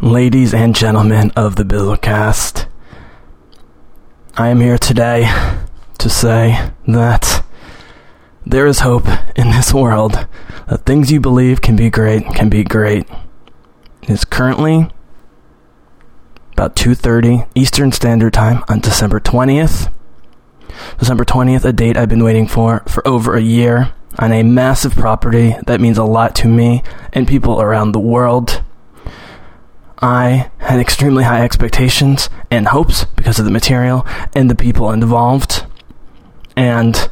ladies and gentlemen of the Bizzlecast. I am here today to say that there is hope in this world. That things you believe can be great can be great. It's currently about 2:30 Eastern Standard Time on December 20th. December 20th, a date I've been waiting for for over a year on a massive property that means a lot to me and people around the world. I had extremely high expectations and hopes because of the material and the people involved. And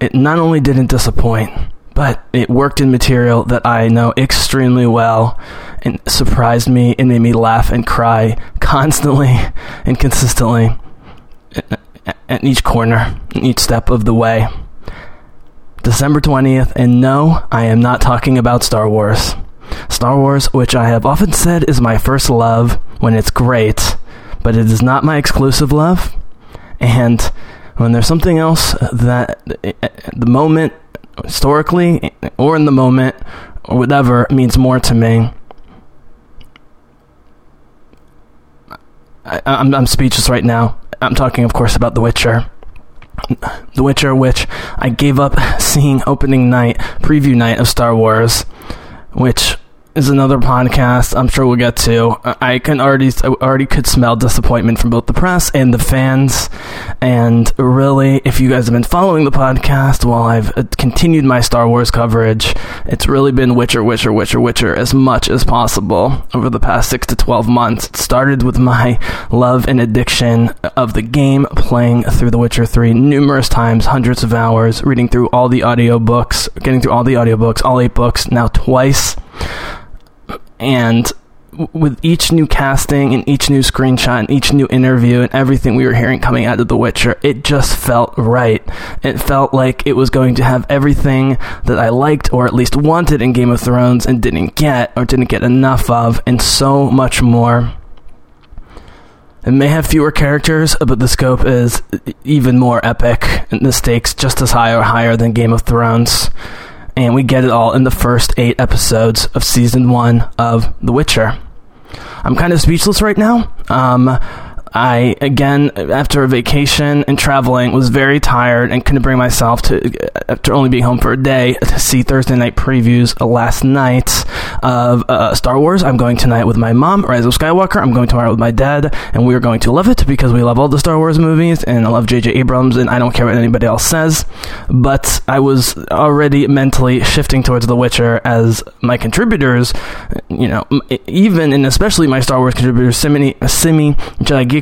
it not only didn't disappoint, but it worked in material that I know extremely well and surprised me and made me laugh and cry constantly and consistently at each corner, each step of the way. December 20th, and no, I am not talking about Star Wars. Star Wars, which I have often said is my first love when it's great, but it is not my exclusive love. And when there's something else that eh, eh, the moment, historically, eh, or in the moment, or whatever, means more to me, I, am I'm speechless right now. I'm talking, of course, about The Witcher. The Witcher, which I gave up seeing opening night, preview night of Star Wars, which is another podcast I'm sure we'll get to. I can already I already could smell disappointment from both the press and the fans. And really, if you guys have been following the podcast while I've uh, continued my Star Wars coverage, it's really been Witcher, Witcher, Witcher, Witcher as much as possible over the past 6 to 12 months. It started with my love and addiction of the game, playing through The Witcher 3 numerous times, hundreds of hours, reading through all the audiobooks, getting through all the audiobooks, all 8 books now twice and with each new casting and each new screenshot and each new interview and everything we were hearing coming out of The Witcher, it just felt right. It felt like it was going to have everything that I liked or at least wanted in Game of Thrones and didn't get or didn't get enough of, and so much more. It may have fewer characters, but the scope is even more epic, and the stakes just as high or higher than Game of Thrones and we get it all in the first eight episodes of season one of The Witcher. I'm kind of speechless right now. Um, I again after a vacation and traveling was very tired and couldn't bring myself to after only being home for a day to see Thursday night previews last night of uh, Star Wars. I'm going tonight with my mom, Rise of Skywalker. I'm going tomorrow with my dad, and we are going to love it because we love all the Star Wars movies and I love J.J. Abrams and I don't care what anybody else says. But I was already mentally shifting towards The Witcher as my contributors, you know, even and especially my Star Wars contributors, Simi, Simi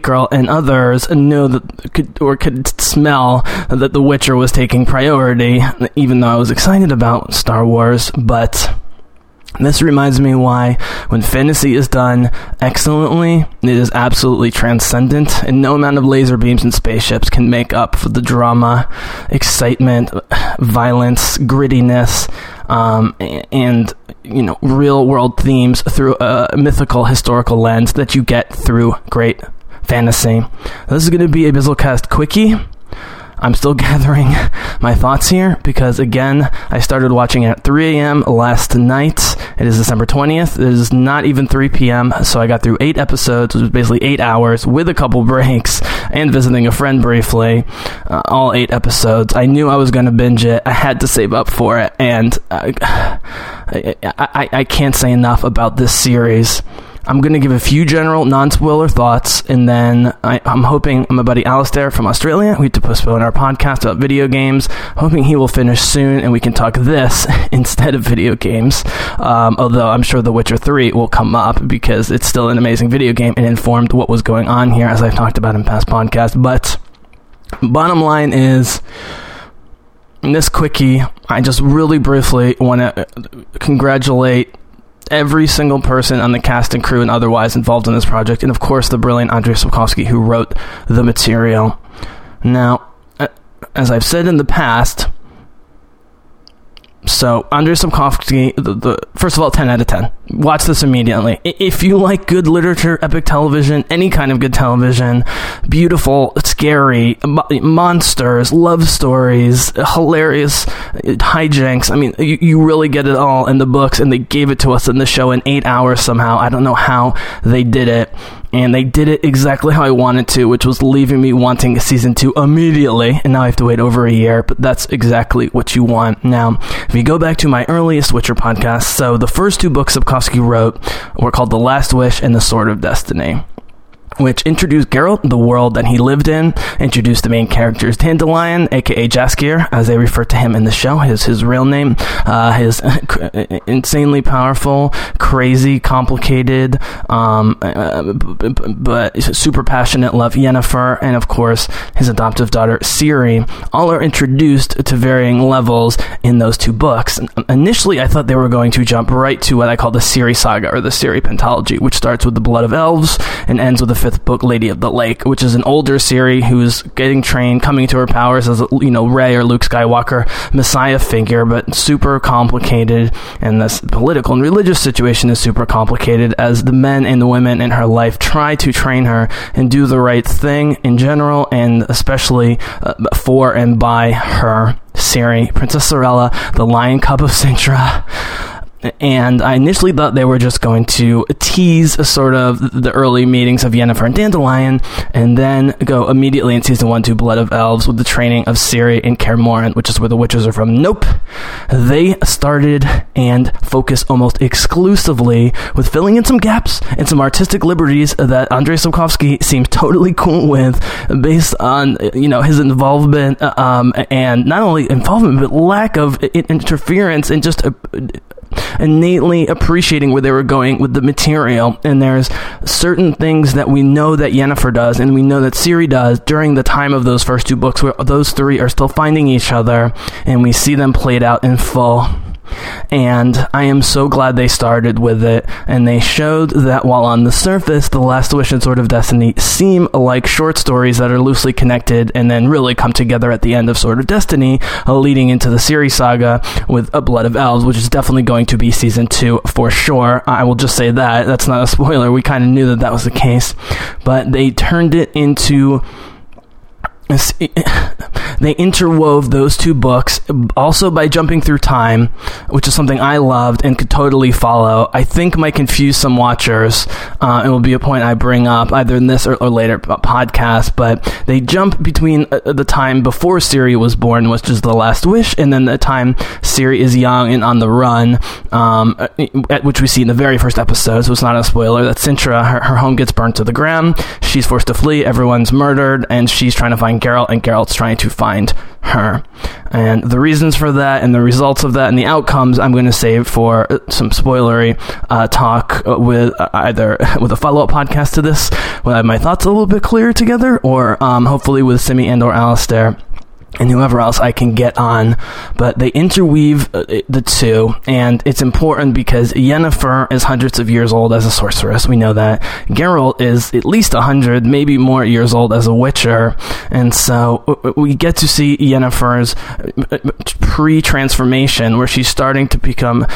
Girl and others knew that could or could smell that The Witcher was taking priority, even though I was excited about Star Wars. But this reminds me why, when fantasy is done excellently, it is absolutely transcendent, and no amount of laser beams and spaceships can make up for the drama, excitement, violence, grittiness, um, and you know real world themes through a mythical historical lens that you get through great fantasy. This is going to be a Bizzlecast quickie. I'm still gathering my thoughts here because, again, I started watching at 3 a.m. last night. It is December 20th. It is not even 3 p.m., so I got through eight episodes, which was basically eight hours with a couple breaks and visiting a friend briefly. Uh, all eight episodes. I knew I was going to binge it. I had to save up for it, and uh, I, I, I can't say enough about this series. I'm going to give a few general non-spoiler thoughts, and then I, am hoping my buddy Alistair from Australia, we had to postpone our podcast about video games, hoping he will finish soon and we can talk this instead of video games. Um, although I'm sure The Witcher 3 will come up because it's still an amazing video game and informed what was going on here, as I've talked about in past podcasts. But bottom line is in this quickie, I just really briefly want to congratulate every single person on the cast and crew and otherwise involved in this project, and of course the brilliant Andrei Sapkowski who wrote the material. Now, as I've said in the past, So Andrei Sapkowski, the, the, first of all, ten out of ten. Watch this immediately. If you like good literature, epic television, any kind of good television, beautiful, scary, monsters, love stories, hilarious hijinks. I mean, you, you really get it all in the books, and they gave it to us in the show in eight hours somehow. I don't know how they did it and they did it exactly how I wanted to, which was leaving me wanting season two immediately. And now I have to wait over a year, but that's exactly what you want. Now, if you go back to my earliest Witcher podcast, so the first two books Sapkowski wrote were called The Last Wish and The Sword of Destiny which introduced Geralt, the world that he lived in, introduced the main characters, Dandelion, aka Jaskier, as they refer to him in the show, his, his real name, uh, his insanely powerful, crazy, complicated, um, uh, but super passionate love, Yennefer, and of course, his adoptive daughter, Ciri, all are introduced to varying levels in those two books. Initially, I thought they were going to jump right to what I call the Ciri saga, or the Ciri pentology, which starts with the blood of elves and ends with the fifth book, Lady of the Lake, which is an older Ciri who's getting trained, coming to her powers as you know Rey or Luke Skywalker Messiah figure, but super complicated, and this political and religious situation is super complicated as the men and the women in her life try to train her and do the right thing in general, and especially uh, for and by her. Ciri, Princess Cirilla, the Lion Cub of Cintra and I initially thought they were just going to tease sort of the early meetings of Yennefer and Dandelion, and then go immediately in season one to Blood of Elves with the training of Ciri and Kaer Morhen, which is where the witchers are from. Nope. They started and focused almost exclusively with filling in some gaps and some artistic liberties that Andrei Sapkowski seems totally cool with, based on you know his involvement um, and not only involvement but lack of interference and just a, innately appreciating where they were going with the material. And there's certain things that we know that Yennefer does, and we know that Ciri does during the time of those first two books, where those three are still finding each other, and we see them played out in full and I am so glad they started with it. And they showed that while on the surface, The Last Wish and Sword of Destiny seem like short stories that are loosely connected and then really come together at the end of Sword of Destiny, uh, leading into the Ciri saga with A Blood of Elves, which is definitely going to be season two for sure. I will just say that. That's not a spoiler. We kind of knew that that was the case. But they turned it into they interwove those two books also by jumping through time, which is something I loved and could totally follow. I think might confuse some watchers. Uh, it will be a point I bring up either in this or, or later podcast. But they jump between uh, the time before Ciri was born, which is the Last Wish, and then the time Ciri is young and on the run, um, which we see in the very first episode. So it's not a spoiler. That Cintra, her, her home gets burnt to the ground. She's forced to flee. Everyone's murdered, and she's trying to find Geralt, and Geralt's trying to find her. And the reasons for that, and the results of that, and the outcomes, I'm going to save for uh, some spoilery uh, talk uh, with uh, either with a follow up podcast to this, when I have my thoughts a little bit clearer together, or um, hopefully with Simi and or Alistair and whoever else I can get on, but they interweave uh, the two, and it's important because Yennefer is hundreds of years old as a sorceress. We know that Geralt is at least a hundred, maybe more years old as a Witcher, and so we get to see Yennefer's uh, pre-transformation, where she's starting to become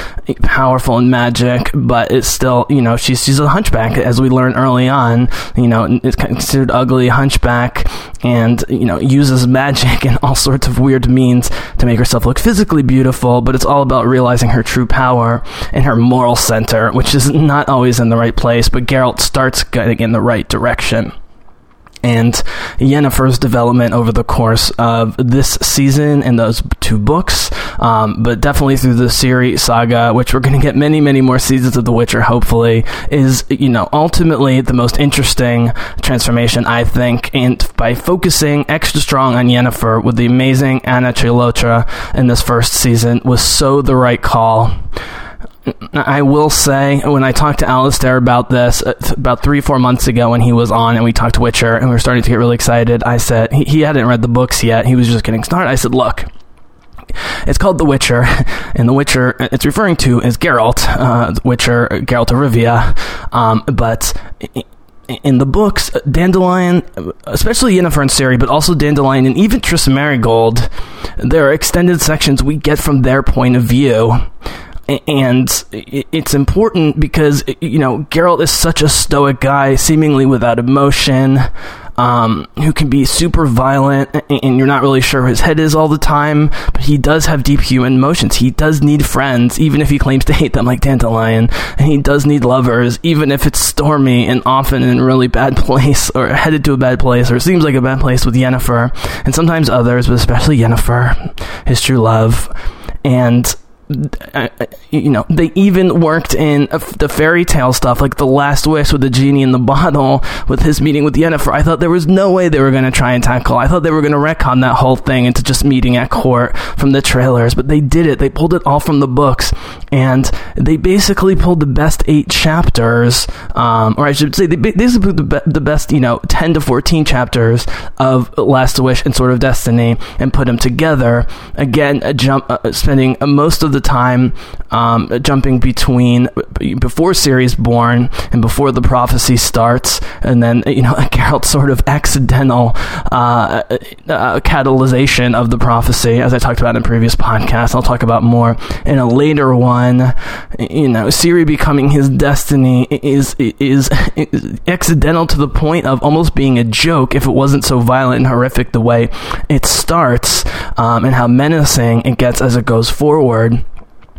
powerful in magic, but it's still, you know, she's she's a hunchback, as we learn early on. You know, it's considered ugly, hunchback, and you know uses magic and all sorts of weird means to make herself look physically beautiful, but it's all about realizing her true power and her moral center, which is not always in the right place, but Geralt starts getting in the right direction and Yennefer's development over the course of this season and those two books, um, but definitely through the Ciri saga, which we're going to get many, many more seasons of The Witcher, hopefully, is, you know, ultimately the most interesting transformation, I think. And by focusing extra strong on Yennefer with the amazing Anya Chalotra in this first season was so the right call. I will say, when I talked to Alistair about this uh, about three, four months ago when he was on and we talked Witcher and we were starting to get really excited, I said, he, he hadn't read the books yet. He was just getting started. I said, look, it's called The Witcher, and The Witcher it's referring to is Geralt, uh, Witcher, Geralt of Rivia, um, but in the books, Dandelion, especially Yennefer and Ciri, but also Dandelion and even Triss Merigold, there are extended sections we get from their point of view and it's important because you know Geralt is such a stoic guy, seemingly without emotion um, who can be super violent, and you're not really sure where his head is all the time. But he does have deep human emotions. He does need friends, even if he claims to hate them, like Dandelion. And he does need lovers, even if it's stormy and often in a really bad place, or headed to a bad place, or seems like a bad place with Yennefer, and sometimes others, but especially Yennefer, his true love. And uh, you know, they even worked in the fairy tale stuff, like the Last Wish with the genie in the bottle, with his meeting with Yennefer. I thought there was no way they were going to try and tackle. I thought they were going to retcon that whole thing into just meeting at court from the trailers, but they did it. They pulled it all from the books, and they basically pulled the best eight chapters, um, or I should say, they basically pulled the, be- the best, you know, ten to fourteen chapters of Last Wish and Sword of Destiny, and put them together. Again, a jump, uh, spending most of the the time um, jumping between before Ciri's born and before the prophecy starts, and then you know Geralt's sort of accidental uh, uh, catalyzation of the prophecy, as I talked about in previous podcasts. I'll talk about more in a later one. You know, Ciri becoming his destiny is is, is accidental to the point of almost being a joke if it wasn't so violent and horrific the way it starts, um, and how menacing it gets as it goes forward.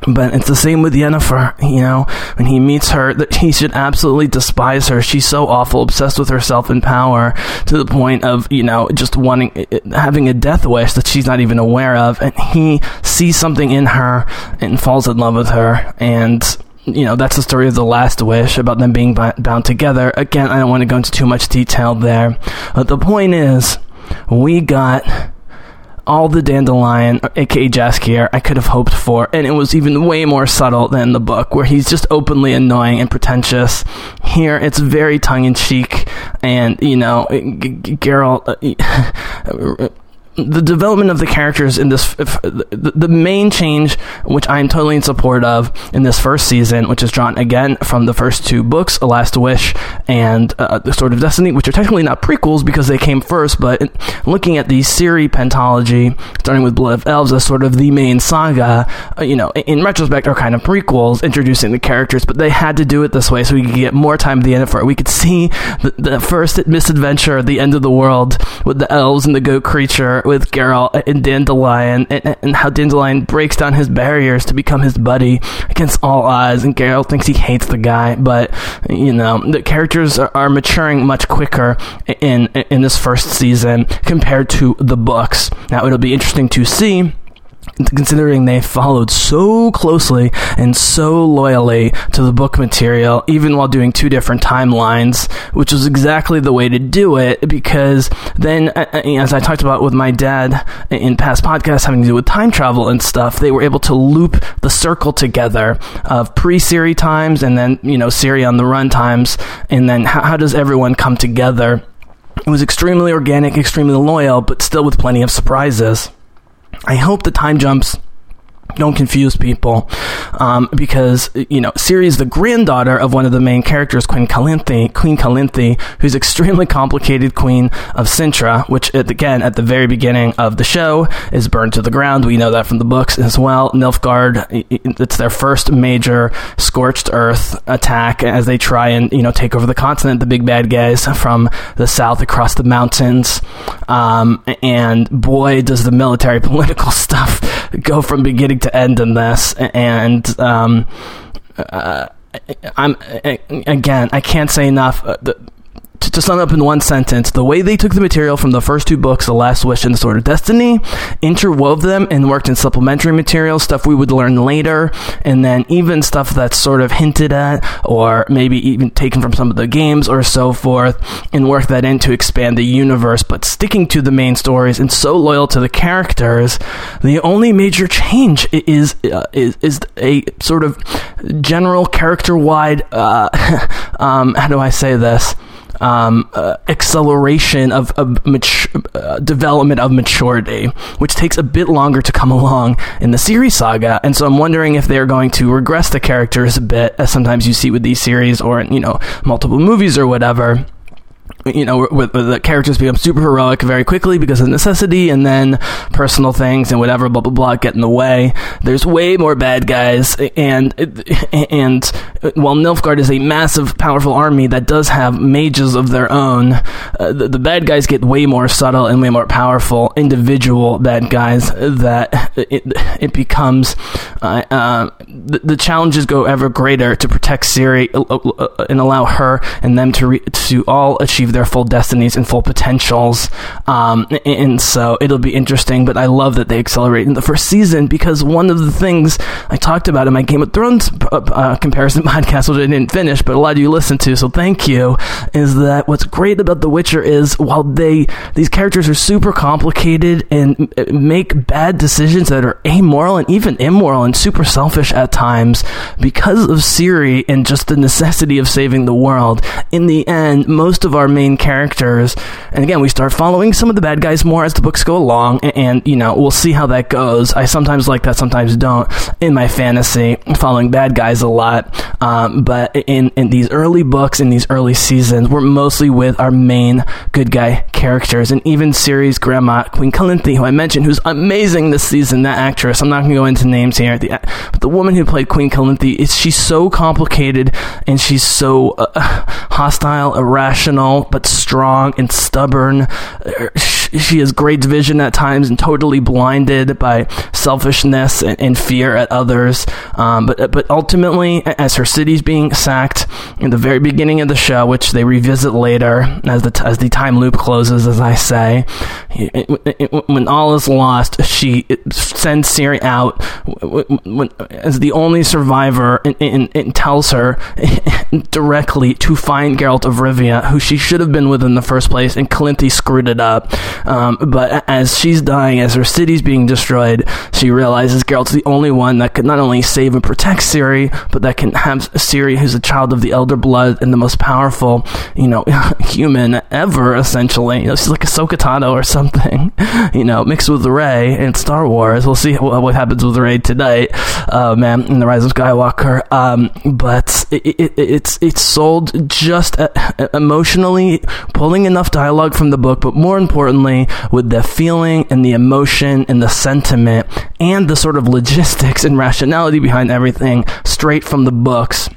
But it's the same with Yennefer, you know, when he meets her, that he should absolutely despise her. She's so awful, obsessed with herself and power to the point of, you know, just wanting, having a death wish that she's not even aware of. And he sees something in her and falls in love with her. And, you know, that's the story of The Last Wish about them being bound together. Again, I don't want to go into too much detail there. But the point is, we got all the dandelion, aka Jaskier, I could have hoped for, and it was even way more subtle than the book, where he's just openly annoying and pretentious. Here, it's very tongue in cheek, and you know, Geralt. The development of the characters in this, the, the main change, which I am totally in support of in this first season, which is drawn again from the first two books, A Last Wish and uh, The Sword of Destiny, which are technically not prequels because they came first, but looking at the Ciri pentology, starting with Blood of Elves as sort of the main saga, uh, you know, in retrospect, are kind of prequels introducing the characters, but they had to do it this way so we could get more time at the end of it. We could see the, the first misadventure, the end of the world with the elves and the goat creature with Geralt and Dandelion, and, and, how Dandelion breaks down his barriers to become his buddy against all odds, and Geralt thinks he hates the guy, but you know the characters are, are maturing much quicker in in this first season compared to the books. Now it'll be interesting to see considering they followed so closely and so loyally to the book material, even while doing two different timelines, which was exactly the way to do it. Because then, as I talked about with my dad in past podcasts having to do with time travel and stuff, they were able to loop the circle together of pre Ciri times and then, you know, Ciri on the run times, and then how, how does everyone come together? It was extremely organic, extremely loyal, but still with plenty of surprises. I hope the time jumps don't confuse people, um, because you know Ciri is the granddaughter of one of the main characters, Queen Calanthe, Queen Calanthe, who's extremely complicated queen of Cintra, which again at the very beginning of the show is burned to the ground. We know that from the books as well. Nilfgaard, it's their first major scorched earth attack as they try and you know take over the continent. The big bad guys from the south across the mountains, um, and boy, does the military political stuff go from beginning to end in this, and um, uh, I'm again, I can't say enough. Uh, the, to, to, sum up in one sentence, the way they took the material from the first two books, The Last Wish and The Sword of Destiny, interwove them and worked in supplementary material, stuff we would learn later, and then even stuff that's sort of hinted at, or maybe even taken from some of the games or so forth, and work that in to expand the universe, but sticking to the main stories and so loyal to the characters, the only major change is uh, is, is a sort of general character-wide, uh, um, how do I say this? Um, uh, acceleration of, of uh, development of maturity, which takes a bit longer to come along in the Ciri saga. And so I'm wondering if they're going to regress the characters a bit, as sometimes you see with these series or you know multiple movies or whatever you know, where, where the characters become super heroic very quickly because of necessity, and then personal things and whatever, blah blah blah, get in the way. There's way more bad guys, and and while Nilfgaard is a massive, powerful army that does have mages of their own, uh, the, the bad guys get way more subtle and way more powerful individual bad guys that it, it becomes uh, uh, the, the, challenges go ever greater to protect Ciri uh, uh, and allow her and them to re- to all achieve their full destinies and full potentials. Um, and so it'll be interesting. But I love that they accelerate in the first season because one of the things I talked about in my Game of Thrones uh, comparison podcast, which I didn't finish, but a lot of you listened to, so thank you, is that what's great about The Witcher is while they these characters are super complicated and make bad decisions that are amoral and even immoral and super selfish at times because of Ciri and just the necessity of saving the world. In the end, most of our main characters, and again, we start following some of the bad guys more as the books go along, and, and you know, we'll see how that goes. I sometimes like that, sometimes don't in my fantasy, following bad guys a lot. Um, but in, in these early books, in these early seasons, we're mostly with our main good guy characters. And even Ciri's grandma, Queen Calanthe, who I mentioned, who's amazing this season, that actress. I'm not going to go into names here. The, but the woman who played Queen Calanthe, is she's so complicated and she's so uh, hostile, irrational, but strong and stubborn. Uh, She has great vision at times and totally blinded by selfishness and, and fear at others. Um, but but ultimately, as her city's being sacked in the very beginning of the show, which they revisit later as the as the time loop closes, as I say, it, it, it, when all is lost, she sends Ciri out when, as the only survivor and, and, and tells her directly to find Geralt of Rivia, who she should have been with in the first place, and Calanthe screwed it up. Um, but as she's dying, as her city's being destroyed, she realizes Geralt's the only one that could not only save and protect Ciri, but that can have Ciri, who's a child of the Elder Blood and the most powerful, you know, human ever, essentially. You know, she's like a Tano or something, you know, mixed with Rey in Star Wars. We'll see what, what happens with Rey tonight, uh, man, in The Rise of Skywalker. Um, but it, it, it's, it's sold just uh, emotionally, pulling enough dialogue from the book, but more importantly, with the feeling and the emotion and the sentiment and the sort of logistics and rationality behind everything straight from the books.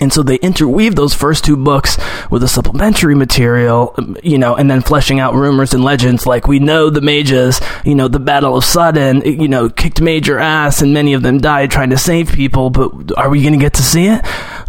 And so they interweave those first two books with the supplementary material, you know, and then fleshing out rumors and legends like we know the mages, you know, the Battle of Sodden, you know, kicked major ass and many of them died trying to save people, but are we going to get to see it?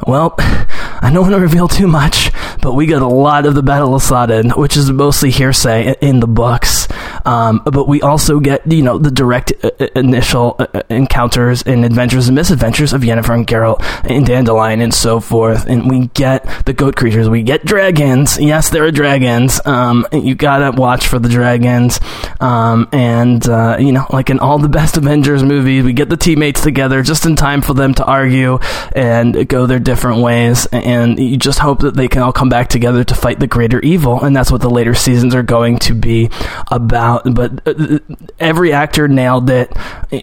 Well, I don't want to reveal too much, but we got a lot of the Battle of Sodden, which is mostly hearsay in the books. Um, but we also get, you know, the direct uh, uh initial uh, uh, encounters and adventures and misadventures of Yennefer and Geralt and Dandelion and so forth. And we get the goat creatures. We get dragons. Yes, there are dragons. Um, you gotta watch for the dragons. Um, and, uh, you know, like in all the best Avengers movies, we get the teammates together just in time for them to argue and go their different ways. And you just hope that they can all come back together to fight the greater evil. And that's what the later seasons are going to be about but uh, every actor nailed it.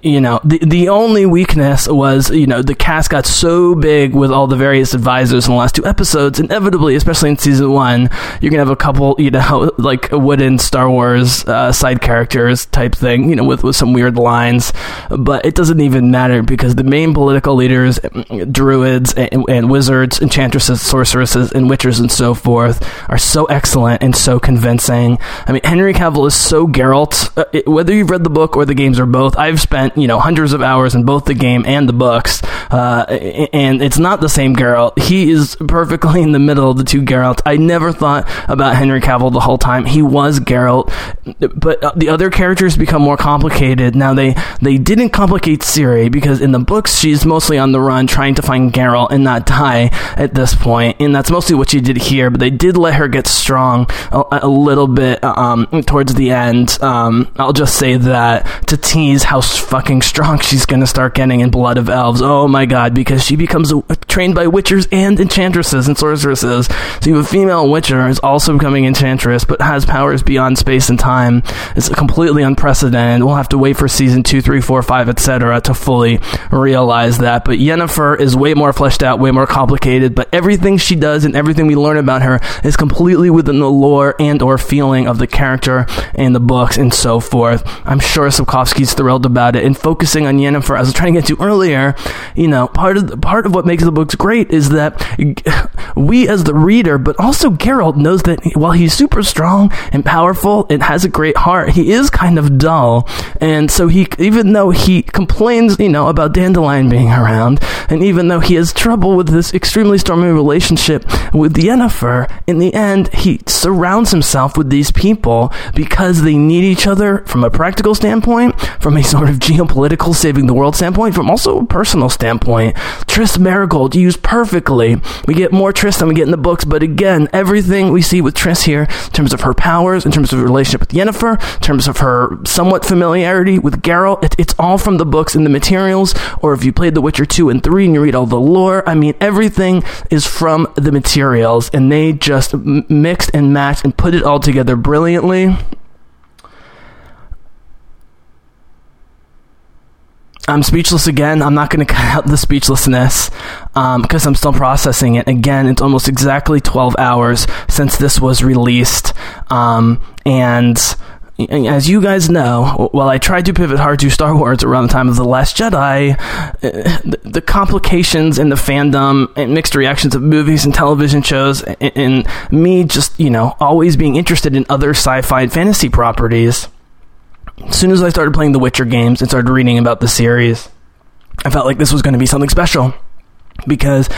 You know, the the only weakness was you know the cast got so big with all the various advisors in the last two episodes. Inevitably, especially in season one, you're gonna have a couple you know like wooden Star Wars uh, side characters type thing. You know, with with some weird lines, but it doesn't even matter because the main political leaders, druids and, and wizards, enchantresses, sorceresses, and witchers and so forth are so excellent and so convincing. I mean, Henry Cavill is so Geralt, uh, whether you've read the book or the games or both, I've spent you know hundreds of hours in both the game and the books, uh, and it's not the same Geralt. He is perfectly in the middle of the two Geralt. I never thought about Henry Cavill the whole time. He was Geralt, but uh, the other characters become more complicated. Now they they didn't complicate Ciri because in the books she's mostly on the run trying to find Geralt and not die at this point, and that's mostly what she did here. But they did let her get strong a, a little bit um, towards the end um, I'll just say that to tease how fucking strong she's gonna start getting in Blood of Elves. Oh my god, because she becomes a, trained by witchers and enchantresses and sorceresses. So you have a female witcher is also becoming enchantress, but has powers beyond space and time. It's completely unprecedented. We'll have to wait for season two, three, four, five, etc. to fully realize that. But Yennefer is way more fleshed out, way more complicated. But everything she does and everything we learn about her is completely within the lore and or feeling of the character and the and so forth. I'm sure Sapkowski's thrilled about it. And focusing on Yennefer, as I was trying to get to earlier, you know, part of the, part of what makes the books great is that we as the reader, but also Geralt knows that while he's super strong and powerful and has a great heart, he is kind of dull. And so he, even though he complains, you know, about Dandelion being around, and even though he has trouble with this extremely stormy relationship with Yennefer, in the end, he surrounds himself with these people because they need each other from a practical standpoint, from a sort of geopolitical saving the world standpoint, from also a personal standpoint. Triss Merigold used perfectly. We get more Triss than we get in the books, but again, everything we see with Triss here, in terms of her powers, in terms of her relationship with Yennefer, in terms of her somewhat familiarity with Geralt, it, it's all from the books and the materials, or if you played The Witcher 2 and 3 and you read all the lore, I mean, everything is from the materials, and they just mixed and matched and put it all together brilliantly. I'm speechless again. I'm not going to cut out the speechlessness because um, I'm still processing it. Again, it's almost exactly 12 hours since this was released. Um, and as you guys know, while I tried to pivot hard to Star Wars around the time of The Last Jedi, uh, the complications in the fandom and mixed reactions of movies and television shows, and me just, you know, always being interested in other sci fi and fantasy properties as soon as I started playing the Witcher games and started reading about the series, I felt like this was going to be something special because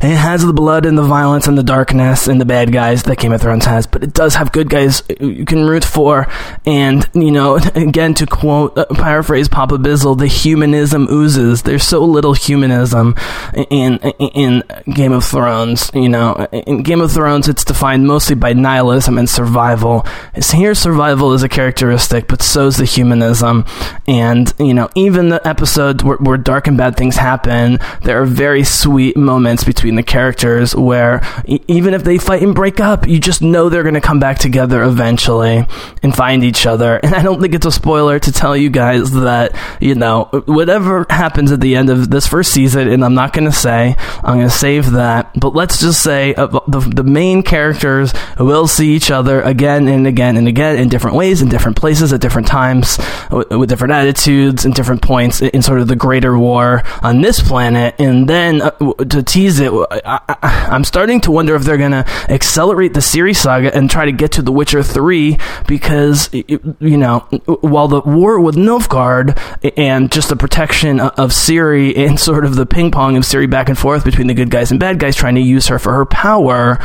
it has the blood and the violence and the darkness and the bad guys that Game of Thrones has, but it does have good guys you can root for. And, you know, again, to quote, uh, paraphrase Papa Bizzle, the humanism oozes. There's so little humanism in, in, in Game of Thrones. You know, in Game of Thrones, it's defined mostly by nihilism and survival. Here, survival is a characteristic, but so is the humanism. And, you know, even the episodes where, where dark and bad things happen, there are very sweet moments between the characters where e- even if they fight and break up, you just know they're going to come back together eventually and find each other. And I don't think it's a spoiler to tell you guys that, you know, whatever happens at the end of this first season, and I'm not going to say, I'm going to save that, but let's just say uh, the, the main characters will see each other again and again and again in different ways, in different places, at different times, with, with different attitudes and different points in, in sort of the greater war on this planet. And then uh, to tease it, I, am starting to wonder if they're going to accelerate the Ciri saga and try to get to The Witcher 3 because, you know, while the war with Nilfgaard and just the protection of Ciri and sort of the ping pong of Ciri back and forth between the good guys and bad guys trying to use her for her power,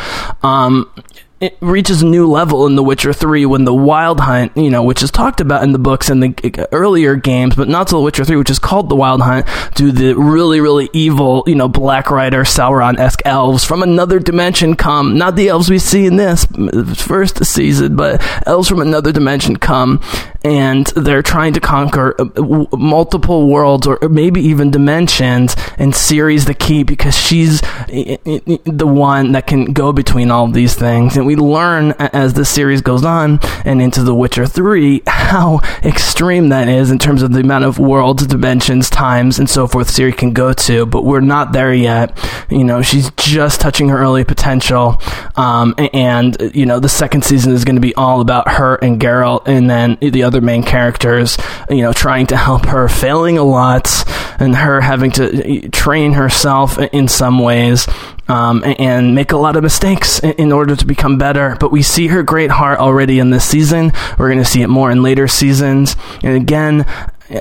um, it reaches a new level in The Witcher 3 when the Wild Hunt, you know, which is talked about in the books and the earlier games, but not to The Witcher 3, which is called the Wild Hunt, do the really, really evil, you know, Black Rider, Sauron esque elves from another dimension come. Not the elves we see in this first season, but elves from another dimension come, and they're trying to conquer uh, multiple worlds or maybe even dimensions, and Ciri's the key because she's the one that can go between all these things. And we learn as the series goes on and into The Witcher 3 how extreme that is in terms of the amount of worlds, dimensions, times, and so forth Ciri can go to. But we're not there yet. You know, she's just touching her early potential. Um, and, you know, the second season is going to be all about her and Geralt and then the other main characters, you know, trying to help her, failing a lot, and her having to train herself in some ways um, and make a lot of mistakes in order to become better. But we see her great heart already in this season. We're going to see it more in later seasons. And again,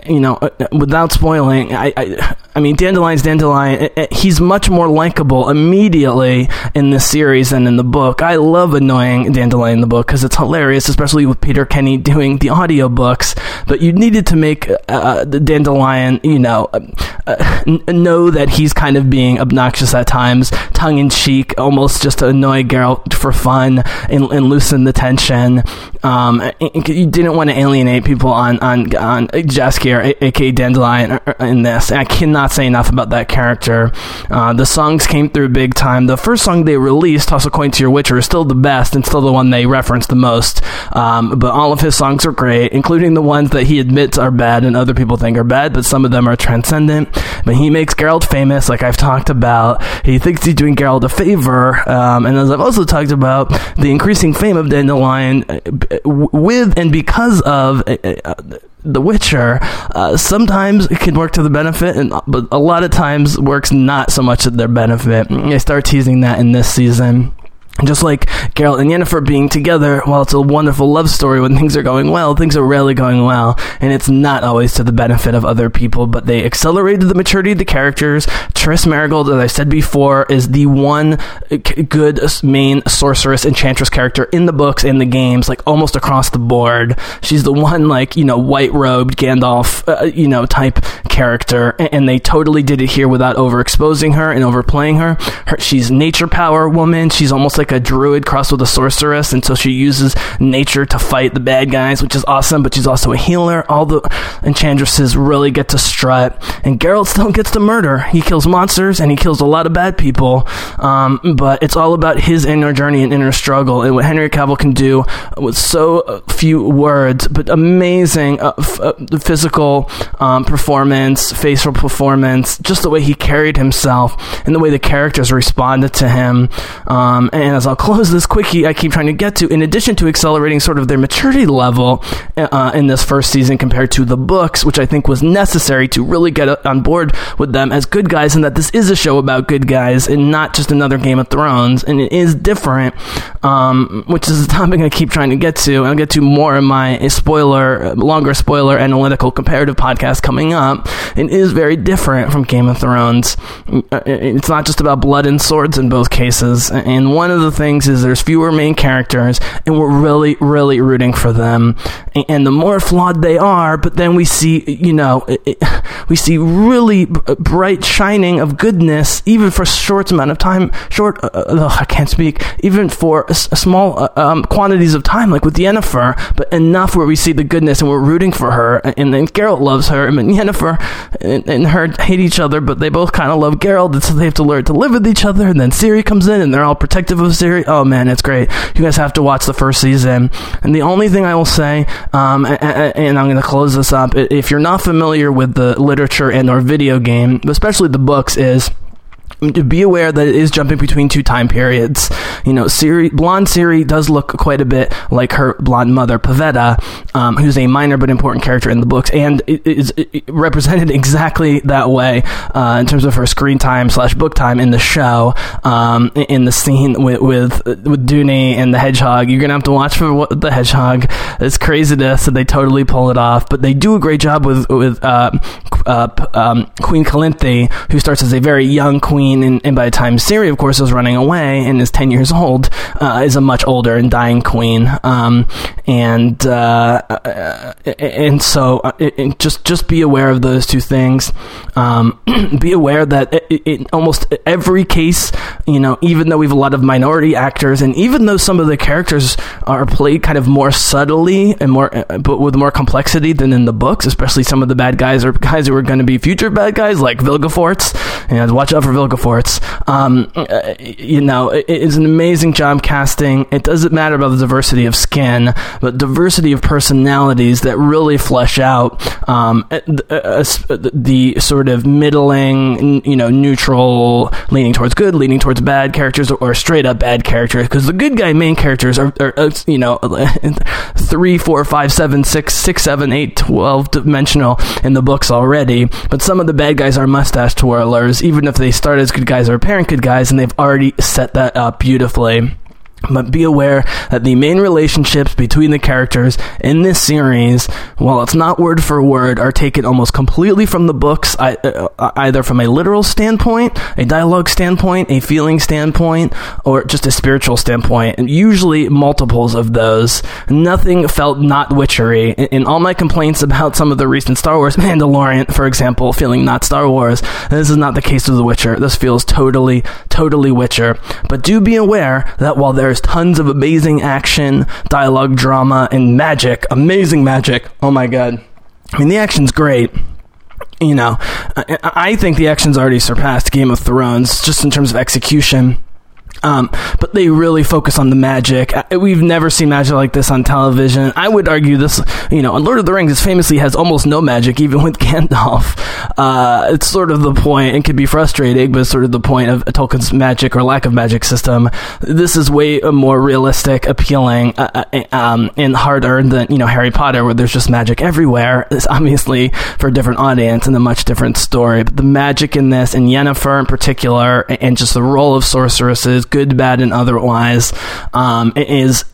you know, uh, without spoiling, I, I I mean, Dandelion's Dandelion. It, it, he's much more likable immediately in this series than in the book. I love annoying Dandelion in the book because it's hilarious, especially with Peter Kenny doing the audiobooks. But you needed to make uh, uh the Dandelion, you know, uh, uh, know that he's kind of being obnoxious at times, tongue in cheek, almost just to annoy Geralt for fun and, and loosen the tension. Um, you didn't want to alienate people on on on Jaskier, aka Dandelion, uh, in this. I cannot say enough about that character. Uh, the songs came through big time. The first song they released, "Toss a Coin to Your Witcher," is still the best and still the one they reference the most. Um, but all of his songs are great, including the ones that he admits are bad and other people think are bad. But some of them are transcendent. But he makes Geralt famous, like I've talked about. He thinks he's doing Geralt a favor, um, and as I've also talked about, the increasing fame of Dandelion uh, with and because of. Uh, uh, the Witcher, uh, sometimes it can work to the benefit, and but a lot of times works not so much to their benefit. They start teasing that in this season. Just like Geralt and Yennefer being together, while it's a wonderful love story when things are going well, things are rarely going well, and it's not always to the benefit of other people, but they accelerated the maturity of the characters. Triss Merigold, as I said before, is the one good main sorceress enchantress character in the books and the games, like almost across the board. She's the one, like, you know, white robed Gandalf, uh, you know, type character, and they totally did it here without overexposing her and overplaying her. her she's nature power woman, she's almost like a druid crossed with a sorceress, and so she uses nature to fight the bad guys, which is awesome. But she's also a healer. All the enchantresses really get to strut, and Geralt still gets to murder. He kills monsters and he kills a lot of bad people. Um, but it's all about his inner journey and inner struggle, and what Henry Cavill can do with so few words, but amazing uh, f- uh, physical um, performance, facial performance, just the way he carried himself, and the way the characters responded to him. Um, and as I'll close this quickie, I keep trying to get to, in addition to accelerating sort of their maturity level uh, in this first season compared to the books, which I think was necessary to really get on board with them as good guys, and that this is a show about good guys and not just another Game of Thrones, and it is different, um, which is a topic I keep trying to get to. And I'll get to more in my spoiler, longer spoiler analytical comparative podcast coming up. It is very different from Game of Thrones. Uh, it's not just about blood and swords in both cases, and one of the things is there's fewer main characters, and we're really, really rooting for them. And the more flawed they are, but then we see, you know, we see really bright shining of goodness, even for a short amount of time. Short, uh, uh I can't speak. Even for a, a small uh, um, quantities of time, like with Yennefer, but enough where we see the goodness and we're rooting for her. And then Geralt loves her, and Yennefer and, and her hate each other, but they both kind of love Geralt, and so they have to learn to live with each other. And then Ciri comes in, and they're all protective of Ciri. Oh man, it's great. You guys have to watch the first season. And the only thing I will say, um, and I'm going to close this up, if you're not familiar with the literature and or video game, especially the books, is be aware that it is jumping between two time periods. You know, Ciri, blonde Ciri does look quite a bit like her blonde mother, Pavetta, um, who's a minor but important character in the books, and is represented exactly that way uh, in terms of her screen time slash book time in the show. Um, in the scene with with with Duny and the Hedgehog, you're gonna have to watch for the Hedgehog. It's craziness, and they totally pull it off. But they do a great job with with uh, uh, um, Queen Calanthe, who starts as a very young queen queen, and, and, by the time Ciri, of course, is running away and is 10 years old, uh, is a much older and dying queen. Um, and, uh, uh and so uh, just, just be aware of those two things. Um, be aware that in almost every case, you know, even though we have a lot of minority actors, and even though some of the characters are played kind of more subtly and more, uh, but with more complexity than in the books, especially some of the bad guys or guys who are going to be future bad guys, like Vilgefortz. And watch out for Vilgefortz Um, uh, you know, it is an amazing job casting. It doesn't matter about the diversity of skin, but diversity of personalities that really flesh out um, uh, uh, the sort of middling, you know, neutral, leaning towards good, leaning towards bad characters, or straight up bad characters. Because the good guy main characters are, are, you know, three, four, five, seven, six, six, seven, eight, twelve dimensional in the books already. But some of the bad guys are mustache twirlers, even if they start as good guys or apparent good guys, and they've already set that up beautifully. But be aware that the main relationships between the characters in this series, while it's not word for word, are taken almost completely from the books, uh, either from a literal standpoint, a dialogue standpoint, a feeling standpoint, or just a spiritual standpoint, and usually multiples of those. Nothing felt not witchery. In all my complaints about some of the recent Star Wars, Mandalorian, for example, feeling not Star Wars, this is not the case with The Witcher. This feels totally, totally Witcher. But do be aware that while there there's tons of amazing action, dialogue, drama, and magic. Amazing magic. Oh my god. I mean, the action's great you know, I think the action's already surpassed Game of Thrones just in terms of execution. Um, but they really focus on the magic. We've never seen magic like this on television. I would argue this, you know, Lord of the Rings famously has almost no magic, even with Gandalf. Uh, it's sort of the point, and can be frustrating, but it's sort of the point of Tolkien's magic or lack of magic system. This is way more realistic, appealing, uh, uh um, and hard earned than, you know, Harry Potter, where there's just magic everywhere. It's obviously for a different audience and a much different story. But the magic in this, and Yennefer in particular, and just the role of sorceresses, good, bad, and otherwise, um, is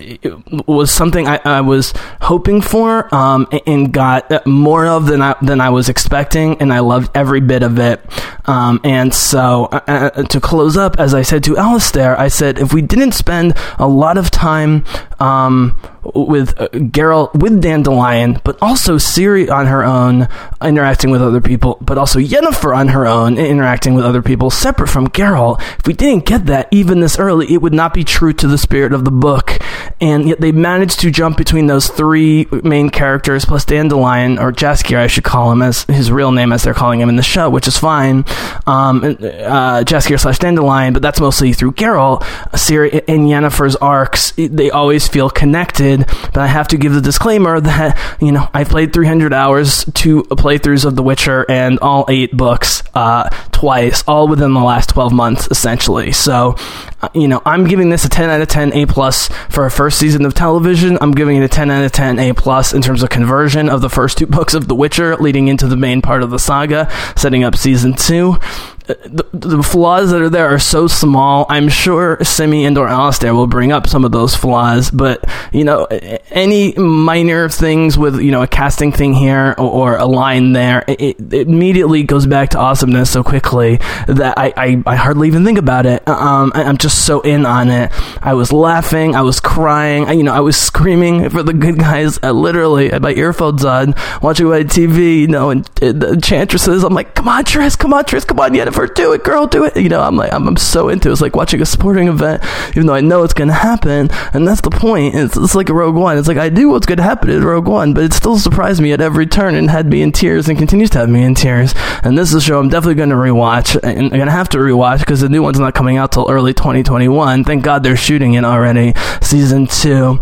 was something I, I was hoping for um, and got more of than I than I was expecting, and I loved every bit of it. Um, and so, uh, uh to close up, as I said to Alistair, I said if we didn't spend a lot of time um, with uh, Geralt, with Dandelion, but also Ciri on her own, interacting with other people, but also Yennefer on her own, interacting with other people, separate from Geralt. If we didn't get that even this early, it would not be true to the spirit of the book. And yet they managed to jump between those three main characters, plus Dandelion, or Jaskier, I should call him as his real name, as they're calling him in the show, which is fine. Um, uh, Jaskier slash Dandelion, but that's mostly through Geralt. Ciri and Yennefer's arcs, they always feel connected but I have to give the disclaimer that, you know, I played 300 hours, to playthroughs of The Witcher, and all eight books uh, twice, all within the last 12 months, essentially. So, uh, you know, I'm giving this a 10 out of 10 A plus for a first season of television. I'm giving it a 10 out of 10 A plus in terms of conversion of the first two books of The Witcher, leading into the main part of the saga, setting up season two the, the, flaws that are there are so small. I'm sure Simi and or Alistair will bring up some of those flaws, but you know, any minor things with you know a casting thing here or, or a line there, it, it, immediately goes back to awesomeness so quickly that I, I, I hardly even think about it. Um, I, am just so in on it. I was laughing, I was crying, I, you know, I was screaming for the good guys. I literally, had my earphones on, watching my TV, you know, and, and the enchantresses. I'm like, come on, Triss, come on, Triss, come on, yet do it, girl, do it. You know, I'm like, I'm, I'm so into it. It's like watching a sporting event, even though I know it's going to happen. And that's the point. It's, it's like a Rogue One. It's like, I knew what's going to happen in Rogue One, but it still surprised me at every turn and had me in tears and continues to have me in tears. And this is a show I'm definitely going to rewatch. And I'm going to have to rewatch because the new one's not coming out till early 2021. Thank God they're shooting it already. Season two.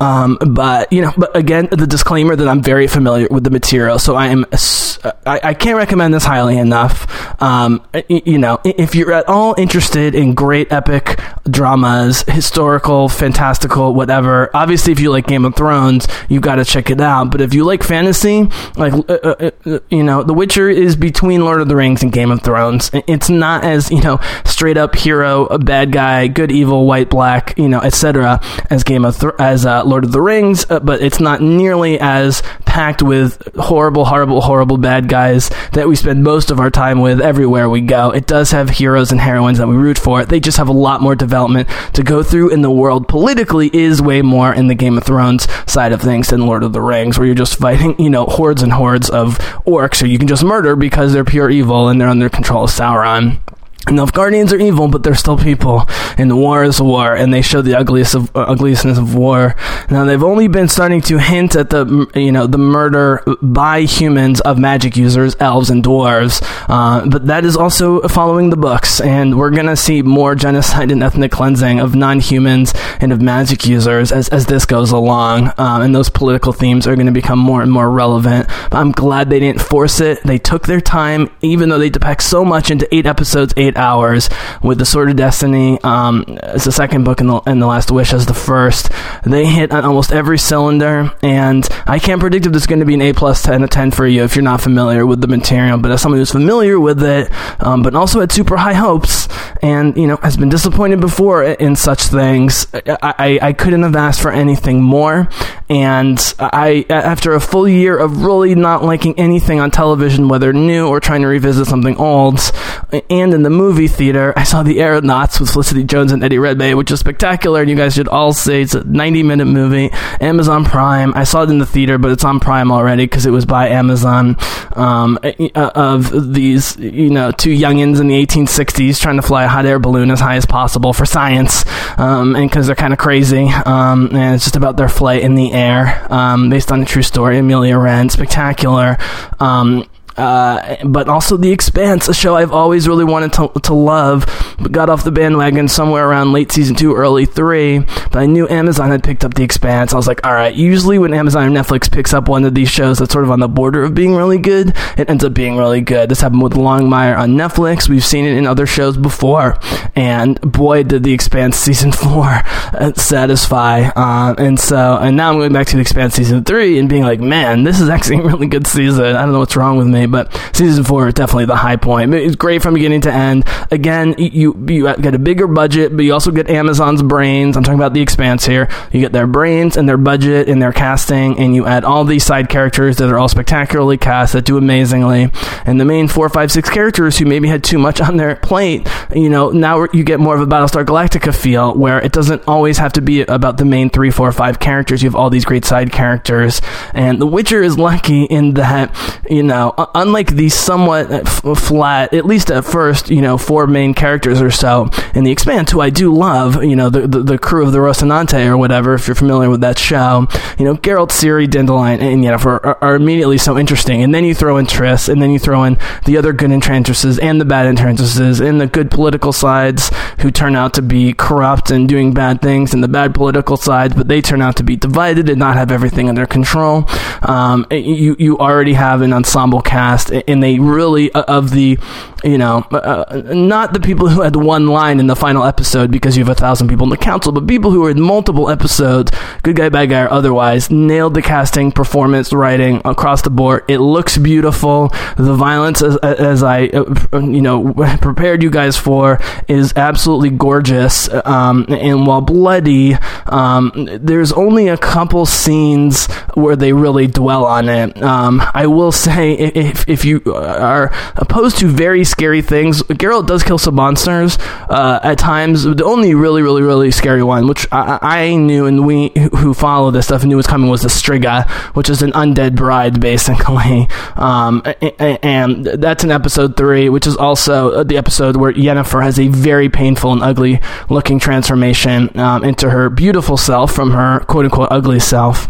Um, but you know, but again, the disclaimer that I'm very familiar with the material, so I am I, I can't recommend this highly enough. Um, you know, if you're at all interested in great epic dramas, historical, fantastical, whatever, obviously if you like Game of Thrones, you've got to check it out. But if you like fantasy, like uh, uh, uh, you know, The Witcher is between Lord of the Rings and Game of Thrones. It's not as you know straight up hero, bad guy, good, evil, white, black, you know, etc. as Game of Th- as uh, Lord of the Rings, uh, but it's not nearly as packed with horrible, horrible, horrible bad guys that we spend most of our time with everywhere we go. It does have heroes and heroines that we root for. They just have a lot more development to go through, and the world politically is way more in the Game of Thrones side of things than Lord of the Rings, where you're just fighting, you know, hordes and hordes of orcs who you can just murder because they're pure evil and they're under control of Sauron. Nilfgaardians are evil, but they're still people, and war is war, and they show the ugliest of uh, ugliousness of war. Now they've only been starting to hint at the you know the murder by humans of magic users, elves and dwarves, uh, but that is also following the books, and we're gonna see more genocide and ethnic cleansing of non-humans and of magic users as as this goes along, um, and those political themes are to become more and more relevant. But I'm glad they didn't force it; they took their time, even though they depict so much into eight episodes, eight 48 hours with the Sword of Destiny um, as the second book and the, the Last Wish as the first. They hit on almost every cylinder, and I can't predict if this is going to be an A plus 10 a 10 for you if you're not familiar with the material. But as someone who's familiar with it, um, but also had super high hopes, and you know has been disappointed before in such things, I, I, I couldn't have asked for anything more. And I, after a full year of really not liking anything on television, whether new or trying to revisit something old, and in the movie theater, I saw The Aeronauts with Felicity Jones and Eddie Redmayne, which is spectacular. And you guys should all say it's a 90 minute movie. Amazon Prime. I saw it in the theater, but it's on Prime already because it was by Amazon. Um, uh, of these, you know, two youngins in the 1860s trying to fly a hot air balloon as high as possible for science, um, and because they're kind of crazy. Um, and it's just about their flight in the air, um, based on a true story. Amelia Wren, spectacular. Um, uh, but also The Expanse, a show I've always really wanted to, to love, but got off the bandwagon somewhere around late season two, early three. But I knew Amazon had picked up The Expanse. I was like, all right, usually when Amazon or Netflix picks up one of these shows that's sort of on the border of being really good, it ends up being really good. This happened with Longmire on Netflix. We've seen it in other shows before. And boy, did The Expanse season four satisfy. Uh, and so, and now I'm going back to The Expanse season three and being like, man, this is actually a really good season. I don't know what's wrong with me but season four is definitely the high point. It's great from beginning to end. Again, you you get a bigger budget, but you also get Amazon's brains. I'm talking about the Expanse here. You get their brains and their budget and their casting, and you add all these side characters that are all spectacularly cast that do amazingly. And the main four, five, six characters who maybe had too much on their plate, you know, now you get more of a Battlestar Galactica feel where it doesn't always have to be about the main three, four, five characters. You have all these great side characters, and The Witcher is lucky in that you know unlike the somewhat f- flat, at least at first, you know, four main characters or so in The Expanse, who I do love, you know, the, the, the crew of the Rocinante or whatever, if you're familiar with that show, you know, Geralt, Ciri, Dandelion, and Yennefer are, are immediately so interesting. And then you throw in Triss, and then you throw in the other good enchantresses and the bad enchantresses and the good political sides who turn out to be corrupt and doing bad things, and the bad political sides, but they turn out to be divided and not have everything under control. Um, you, you already have an ensemble cast cast, and they really uh, of the, you know, uh, uh, not the people who had one line in the final episode because you have a thousand people in the council, but people who were in multiple episodes, good guy, bad guy, or otherwise, nailed the casting, performance, writing across the board. It looks beautiful. The violence, as, as I, you know, prepared you guys for, is absolutely gorgeous. Um, and while bloody, um, there's only a couple scenes where they really dwell on it. Um, I will say, if, if you are opposed to very scary things, Geralt does kill some monsters uh, at times. The only really, really, really scary one, which I, I knew and we who follow this stuff knew was coming, was the Striga, which is an undead bride, basically. Um, and that's in episode three, which is also the episode where Yennefer has a very painful and ugly looking transformation um, into her beautiful self from her quote unquote ugly self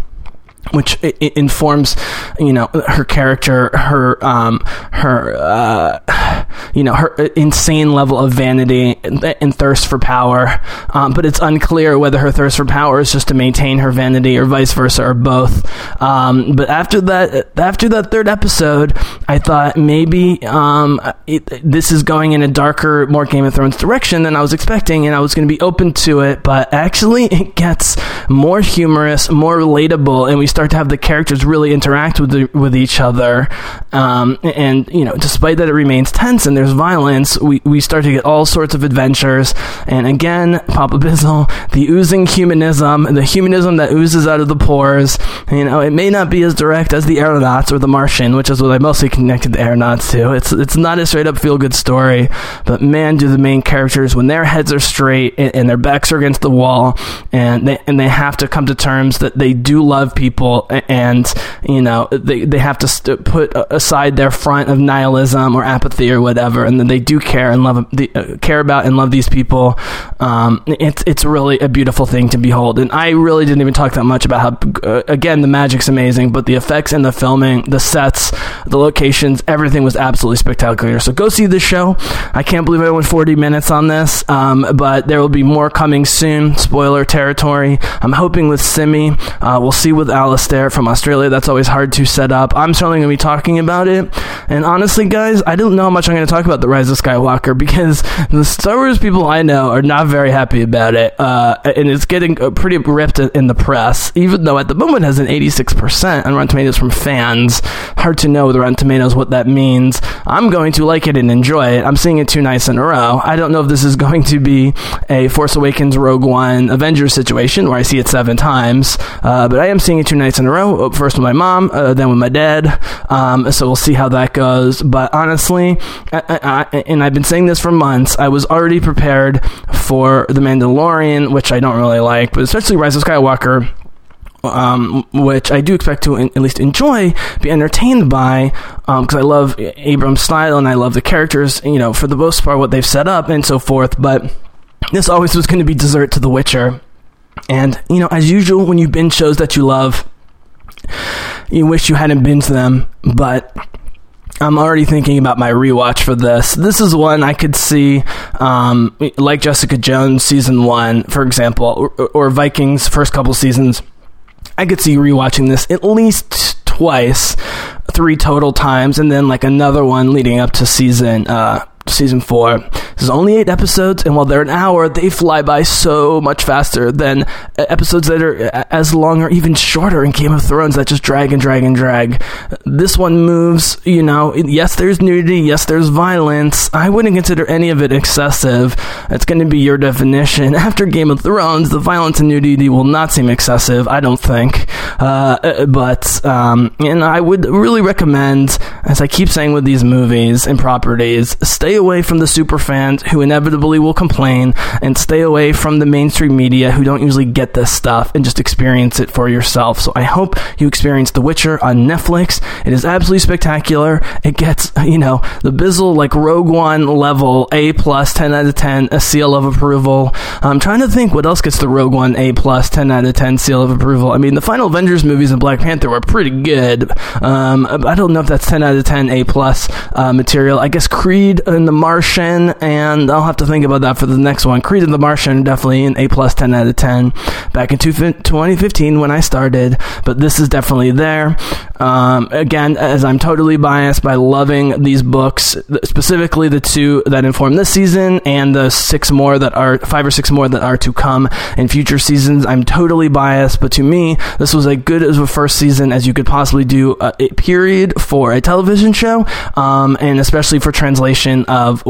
which informs, you know, her character, her, um, her, uh, you know, her insane level of vanity and, and thirst for power. Um, but it's unclear whether her thirst for power is just to maintain her vanity or vice versa or both. Um, but after that, after that third episode, I thought maybe um, it, this is going in a darker, more Game of Thrones direction than I was expecting, and I was going to be open to it. But actually, it gets more humorous, more relatable, and we start to have the characters really interact with the, with each other. Um, and you know, despite that, it remains tense and there's violence. We we start to get all sorts of adventures. And again, Papa Bizzle, the oozing humanism, the humanism that oozes out of the pores. You know, it may not be as direct as the Aeronauts or the Martian, which is what I mostly connected the Aeronauts to. It's it's not a straight up feel good story, but man, do the main characters when their heads are straight and, and their backs are against the wall, and they and they have to come to terms that they do love people people and you know they, they have to st- put aside their front of nihilism or apathy or whatever and then they do care and love the, uh, care about and love these people. Um, it's it's really a beautiful thing to behold. And I really didn't even talk that much about how uh, again the magic's amazing but the effects and the filming the sets the locations everything was absolutely spectacular. So go see the show. I can't believe I went 40 minutes on this um, but there will be more coming soon. Spoiler territory. I'm hoping with Simi uh, we'll see with Alex From Australia. That's always hard to set up. I'm certainly going to be talking about it. And honestly, guys, I don't know how much I'm going to talk about The Rise of Skywalker because the Star Wars people I know are not very happy about it. Uh, and it's getting uh, pretty ripped in the press, even though at the moment has an 86% on Rotten Tomatoes from fans. Hard to know with Rotten Tomatoes what that means. I'm going to like it and enjoy it. I'm seeing it two nights in a row. I don't know if this is going to be a Force Awakens, Rogue One, Avengers situation where I see it seven times, uh, but I am seeing it two nights in a row. First with my mom, uh, then with my dad. Um, so we'll see how that goes. But honestly, I, I, and I've been saying this for months, I was already prepared for The Mandalorian, which I don't really like, but especially Rise of Skywalker. Um, which I do expect to at least enjoy, be entertained by, because um, I love Abrams' style and I love the characters, you know, for the most part, what they've set up and so forth. But this always was going to be dessert to The Witcher. And, you know, as usual, when you binge shows that you love, you wish you hadn't been to them, but I'm already thinking about my rewatch for this. This is one I could see, um, like Jessica Jones season one, for example, or, or Vikings first couple seasons. I could see rewatching this at least twice, three total times, and then like another one leading up to season uh, season four. There's only eight episodes, and while they're an hour, they fly by so much faster than episodes that are as long or even shorter in Game of Thrones that just drag and drag and drag. This one moves, you know, yes, there's nudity, yes, there's violence. I wouldn't consider any of it excessive. It's going to be your definition. After Game of Thrones, the violence and nudity will not seem excessive, I don't think. Uh, but, um, and I would really recommend, as I keep saying with these movies and properties, stay away from the super fans who inevitably will complain and stay away from the mainstream media who don't usually get this stuff and just experience it for yourself. So I hope you experience The Witcher on Netflix. It is absolutely spectacular. It gets, you know, the Bizzle like Rogue One level, A plus, 10 out of 10, a seal of approval. I'm trying to think what else gets the Rogue One A plus, 10 out of 10 seal of approval. I mean, the final Avengers movies and Black Panther were pretty good. Um, I don't know if that's 10 out of 10 A plus uh, material. I guess Creed The Martian, and I'll have to think about that for the next one. Creed and The Martian, definitely an A plus 10 out of 10 back in 2015 when I started, but this is definitely there. Um, again, as I'm totally biased by loving these books, specifically the two that inform this season and the six more that are, five or six more that are to come in future seasons, I'm totally biased, but to me, this was as good as a first season as you could possibly do, uh, a period for a television show, um, and especially for translation of,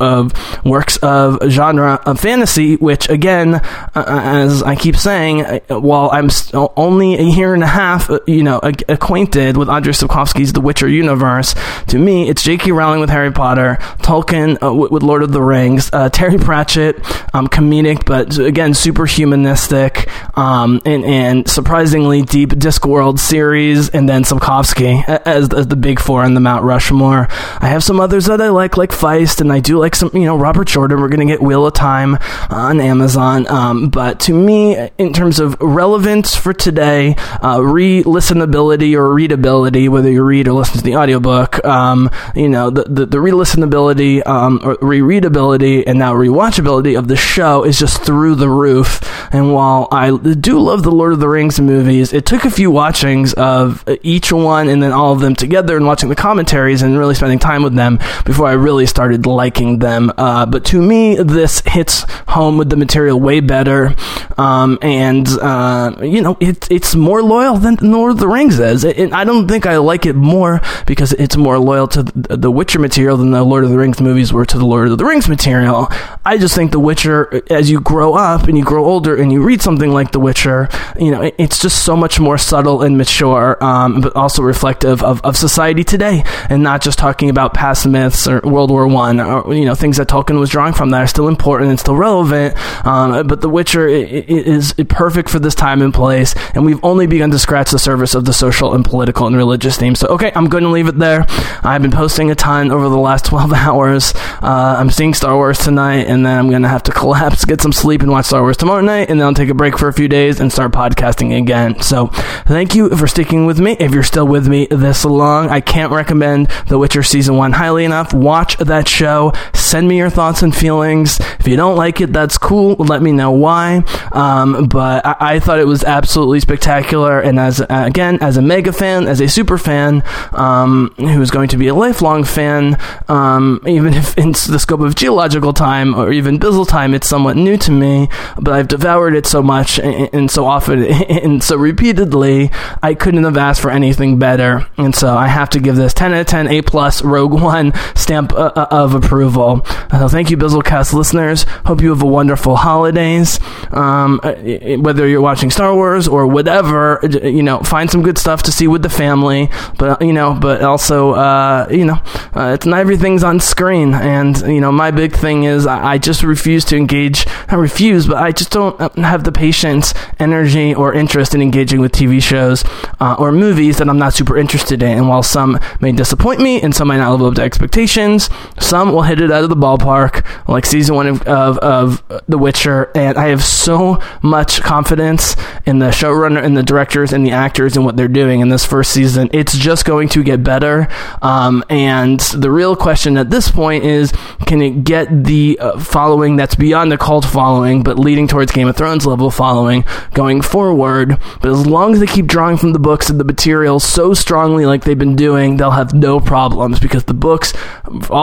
of works of genre of fantasy, which again, uh, as I keep saying, uh, while I'm only a year and a half, uh, you know, acquainted with Andrei Sapkowski's The Witcher universe, to me, it's J.K. Rowling with Harry Potter, Tolkien uh, with Lord of the Rings, uh, Terry Pratchett, um, comedic, but again, super humanistic, um, and, and surprisingly deep Discworld series, and then Sapkowski as, as the big four in the Mount Rushmore. I have some others that I like, like Feist, and I do like some, you know, Robert Jordan. We're going to get Wheel of Time on Amazon. Um, but to me, in terms of relevance for today, uh, re listenability or readability, whether you read or listen to the audiobook, um, you know, the, the, the re listenability, um, or re readability, and now rewatchability of the show is just through the roof. And while I do love the Lord of the Rings movies, it took a few watchings of each one and then all of them together and watching the commentaries and really spending time with them before I really started liking them. Uh, but to me, this hits home with the material way better. Um, and, uh, you know, it, it's more loyal than Lord of the Rings is. It, I don't think I like it more because it's more loyal to the Witcher material than the Lord of the Rings movies were to the Lord of the Rings material. I just think The Witcher, as you grow up and you grow older and you read something like The Witcher, you know, it's just so much more subtle and mature, um, but also reflective of, of society today and not just talking about past myths or World War One or, you know, things that Tolkien was drawing from that are still important and still relevant. Um, but The Witcher is perfect for this time and place, and we've only begun to scratch the surface of the social and political and religious themes. So, okay, I'm going to leave it there. I've been posting a ton over the last 12 hours. Uh, I'm seeing Star Wars tonight, and then I'm going to have to collapse, get some sleep, and watch Star Wars tomorrow night, and then I'll take a break for a few days and start podcasting again. So, thank you for sticking with me. If you're still with me this long, I can't recommend The Witcher season one highly enough. Watch that show. Send me your thoughts and feelings. If you don't like it, that's cool. Let me know why. Um, but I-, I, thought it was absolutely spectacular. And as again, as a mega fan, as a super fan, um, who's going to be a lifelong fan, um, even if in the scope of geological time or even Bizzle time, it's somewhat new to me. But I've devoured it so much and, and so often and so repeatedly, I couldn't have asked for anything better. And so I have to give this 10 out of 10 A plus Rogue One stamp uh, uh of approval. Uh, thank you, Bizzlecast listeners. Hope you have a wonderful holidays. Um, uh, whether you're watching Star Wars or whatever, you know, find some good stuff to see with the family. But you know, but also, uh, you know, uh, it's not everything's on screen. And you know, my big thing is I, I just refuse to engage. I refuse, but I just don't have the patience, energy, or interest in engaging with TV shows uh, or movies that I'm not super interested in. And while some may disappoint me and some might not live up to expectations, some will hit it out of the ballpark, like season one of, of, of The Witcher. And I have so much confidence in the showrunner and the directors and the actors and what they're doing in this first season. It's just going to get better. Um, and the real question at this point is can it get the uh, following that's beyond the cult following, but leading towards Game of Thrones level following going forward? But as long as they keep drawing from the books and the material so strongly, like they've been doing, they'll have no problems because the books,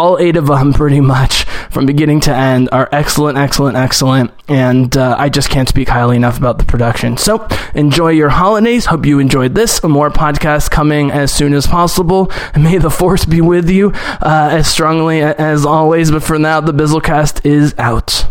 all eight of them pretty much, from beginning to end, are excellent, excellent, excellent. And uh, I just can't speak highly enough about the production. So enjoy your holidays. Hope you enjoyed this. More podcasts coming as soon as possible. May the force be with you uh, as strongly as always. But for now, the Bizzlecast is out.